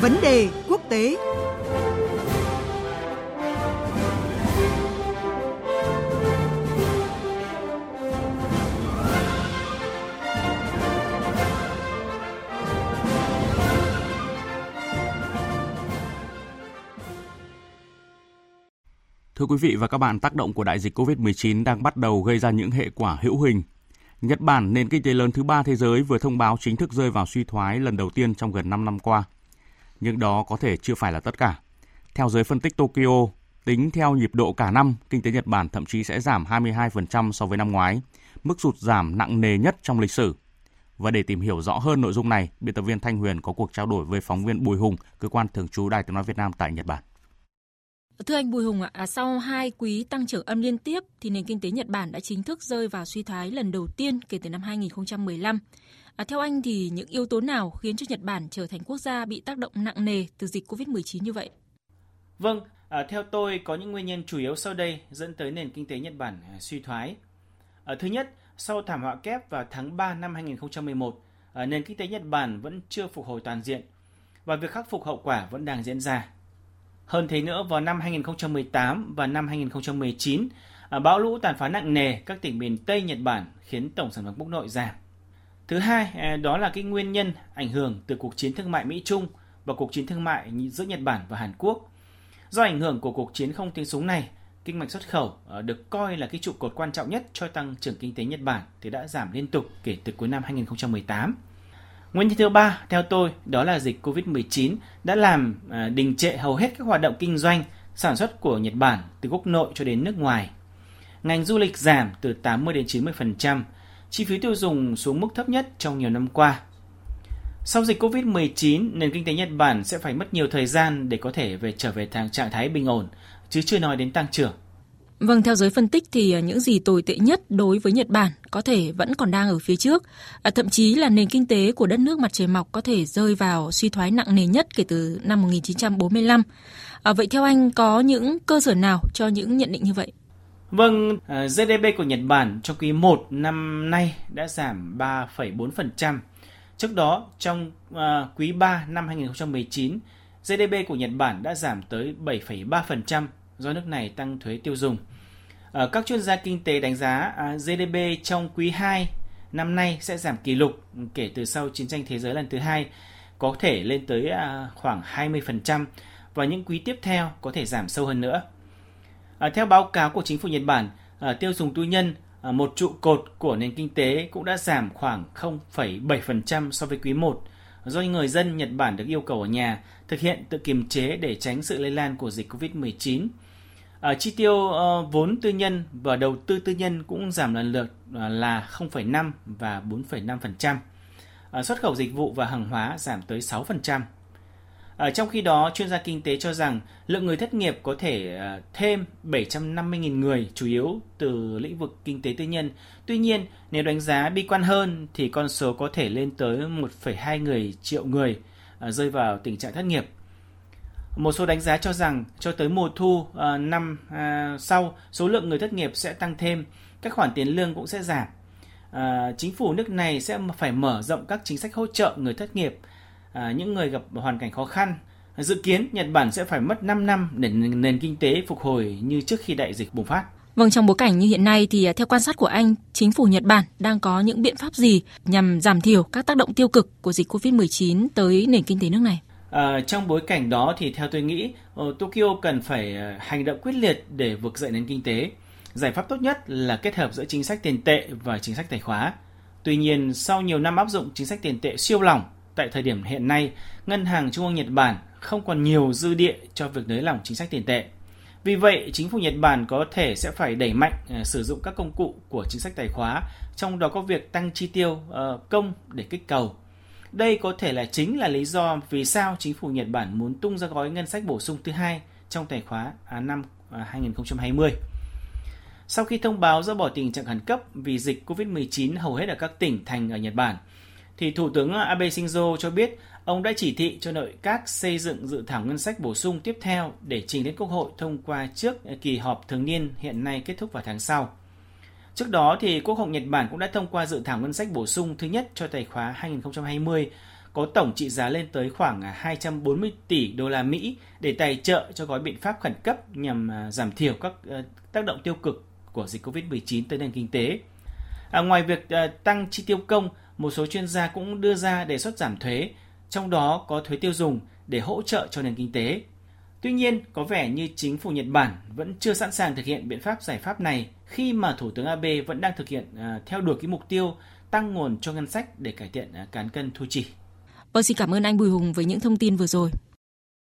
Vấn đề quốc tế Thưa quý vị và các bạn, tác động của đại dịch COVID-19 đang bắt đầu gây ra những hệ quả hữu hình. Nhật Bản, nền kinh tế lớn thứ ba thế giới vừa thông báo chính thức rơi vào suy thoái lần đầu tiên trong gần 5 năm qua. Nhưng đó có thể chưa phải là tất cả. Theo giới phân tích Tokyo, tính theo nhịp độ cả năm, kinh tế Nhật Bản thậm chí sẽ giảm 22% so với năm ngoái, mức sụt giảm nặng nề nhất trong lịch sử. Và để tìm hiểu rõ hơn nội dung này, biên tập viên Thanh Huyền có cuộc trao đổi với phóng viên Bùi Hùng, cơ quan thường trú Đài Tiếng nói Việt Nam tại Nhật Bản. Thưa anh Bùi Hùng ạ, à, sau hai quý tăng trưởng âm liên tiếp thì nền kinh tế Nhật Bản đã chính thức rơi vào suy thoái lần đầu tiên kể từ năm 2015. À, theo anh thì những yếu tố nào khiến cho Nhật Bản trở thành quốc gia bị tác động nặng nề từ dịch Covid-19 như vậy? Vâng, à, theo tôi có những nguyên nhân chủ yếu sau đây dẫn tới nền kinh tế Nhật Bản à, suy thoái. À, thứ nhất, sau thảm họa kép vào tháng 3 năm 2011, à, nền kinh tế Nhật Bản vẫn chưa phục hồi toàn diện và việc khắc phục hậu quả vẫn đang diễn ra. Hơn thế nữa, vào năm 2018 và năm 2019, à, bão lũ tàn phá nặng nề các tỉnh miền Tây Nhật Bản khiến tổng sản phẩm quốc nội giảm. Thứ hai, à, đó là cái nguyên nhân ảnh hưởng từ cuộc chiến thương mại Mỹ-Trung và cuộc chiến thương mại giữa Nhật Bản và Hàn Quốc. Do ảnh hưởng của cuộc chiến không tiếng súng này, kinh mạch xuất khẩu à, được coi là cái trụ cột quan trọng nhất cho tăng trưởng kinh tế Nhật Bản thì đã giảm liên tục kể từ cuối năm 2018. Nguyên nhân thứ ba, theo tôi, đó là dịch COVID-19 đã làm à, đình trệ hầu hết các hoạt động kinh doanh, sản xuất của Nhật Bản từ quốc nội cho đến nước ngoài. Ngành du lịch giảm từ 80 đến 90%, chi phí tiêu dùng xuống mức thấp nhất trong nhiều năm qua. Sau dịch COVID-19, nền kinh tế Nhật Bản sẽ phải mất nhiều thời gian để có thể về trở về trạng thái bình ổn, chứ chưa nói đến tăng trưởng. Vâng, theo giới phân tích thì à, những gì tồi tệ nhất đối với Nhật Bản có thể vẫn còn đang ở phía trước. À, thậm chí là nền kinh tế của đất nước mặt trời mọc có thể rơi vào suy thoái nặng nề nhất kể từ năm 1945. À, vậy theo anh có những cơ sở nào cho những nhận định như vậy? Vâng, à, GDP của Nhật Bản trong quý 1 năm nay đã giảm 3,4%. Trước đó, trong à, quý 3 năm 2019, GDP của Nhật Bản đã giảm tới 7,3% do nước này tăng thuế tiêu dùng. Ờ, các chuyên gia kinh tế đánh giá à, GDP trong quý 2 năm nay sẽ giảm kỷ lục kể từ sau chiến tranh thế giới lần thứ hai, có thể lên tới à, khoảng 20% và những quý tiếp theo có thể giảm sâu hơn nữa. Ờ, theo báo cáo của chính phủ Nhật Bản, ờ, tiêu dùng tư nhân một trụ cột của nền kinh tế cũng đã giảm khoảng 0,7% so với quý 1 do người dân Nhật Bản được yêu cầu ở nhà thực hiện tự kiềm chế để tránh sự lây lan của dịch COVID-19. À, chi tiêu uh, vốn tư nhân và đầu tư tư nhân cũng giảm lần lượt uh, là 0,5 và 4,5%. À, xuất khẩu dịch vụ và hàng hóa giảm tới 6%. À, trong khi đó, chuyên gia kinh tế cho rằng lượng người thất nghiệp có thể uh, thêm 750.000 người, chủ yếu từ lĩnh vực kinh tế tư nhân. Tuy nhiên, nếu đánh giá bi quan hơn thì con số có thể lên tới 1,2 người triệu người uh, rơi vào tình trạng thất nghiệp. Một số đánh giá cho rằng cho tới mùa thu uh, năm uh, sau, số lượng người thất nghiệp sẽ tăng thêm, các khoản tiền lương cũng sẽ giảm. Uh, chính phủ nước này sẽ phải mở rộng các chính sách hỗ trợ người thất nghiệp, uh, những người gặp hoàn cảnh khó khăn. Dự kiến Nhật Bản sẽ phải mất 5 năm để nền kinh tế phục hồi như trước khi đại dịch bùng phát. Vâng, trong bối cảnh như hiện nay thì theo quan sát của anh, chính phủ Nhật Bản đang có những biện pháp gì nhằm giảm thiểu các tác động tiêu cực của dịch COVID-19 tới nền kinh tế nước này? À, trong bối cảnh đó thì theo tôi nghĩ uh, Tokyo cần phải uh, hành động quyết liệt để vực dậy nền kinh tế. Giải pháp tốt nhất là kết hợp giữa chính sách tiền tệ và chính sách tài khóa. Tuy nhiên, sau nhiều năm áp dụng chính sách tiền tệ siêu lỏng, tại thời điểm hiện nay, Ngân hàng Trung ương Nhật Bản không còn nhiều dư địa cho việc nới lỏng chính sách tiền tệ. Vì vậy, chính phủ Nhật Bản có thể sẽ phải đẩy mạnh uh, sử dụng các công cụ của chính sách tài khóa, trong đó có việc tăng chi tiêu uh, công để kích cầu đây có thể là chính là lý do vì sao chính phủ Nhật Bản muốn tung ra gói ngân sách bổ sung thứ hai trong tài khóa năm à, 2020. Sau khi thông báo dỡ bỏ tình trạng khẩn cấp vì dịch COVID-19 hầu hết ở các tỉnh thành ở Nhật Bản, thì Thủ tướng Abe Shinzo cho biết ông đã chỉ thị cho nội các xây dựng dự thảo ngân sách bổ sung tiếp theo để trình đến Quốc hội thông qua trước kỳ họp thường niên hiện nay kết thúc vào tháng sau. Trước đó thì Quốc hội Nhật Bản cũng đã thông qua dự thảo ngân sách bổ sung thứ nhất cho tài khóa 2020 có tổng trị giá lên tới khoảng à, 240 tỷ đô la Mỹ để tài trợ cho gói biện pháp khẩn cấp nhằm à, giảm thiểu các ờ, tác động tiêu cực của dịch COVID-19 tới nền kinh tế. À, ngoài việc à, tăng chi tiêu công, một số chuyên gia cũng đưa ra đề xuất giảm thuế, trong đó có thuế tiêu dùng để hỗ trợ cho nền kinh tế. Tuy nhiên, có vẻ như chính phủ Nhật Bản vẫn chưa sẵn sàng thực hiện biện pháp giải pháp này khi mà Thủ tướng Abe vẫn đang thực hiện uh, theo đuổi cái mục tiêu tăng nguồn cho ngân sách để cải thiện uh, cán cân thu chi. Vâng, xin cảm ơn anh Bùi Hùng với những thông tin vừa rồi.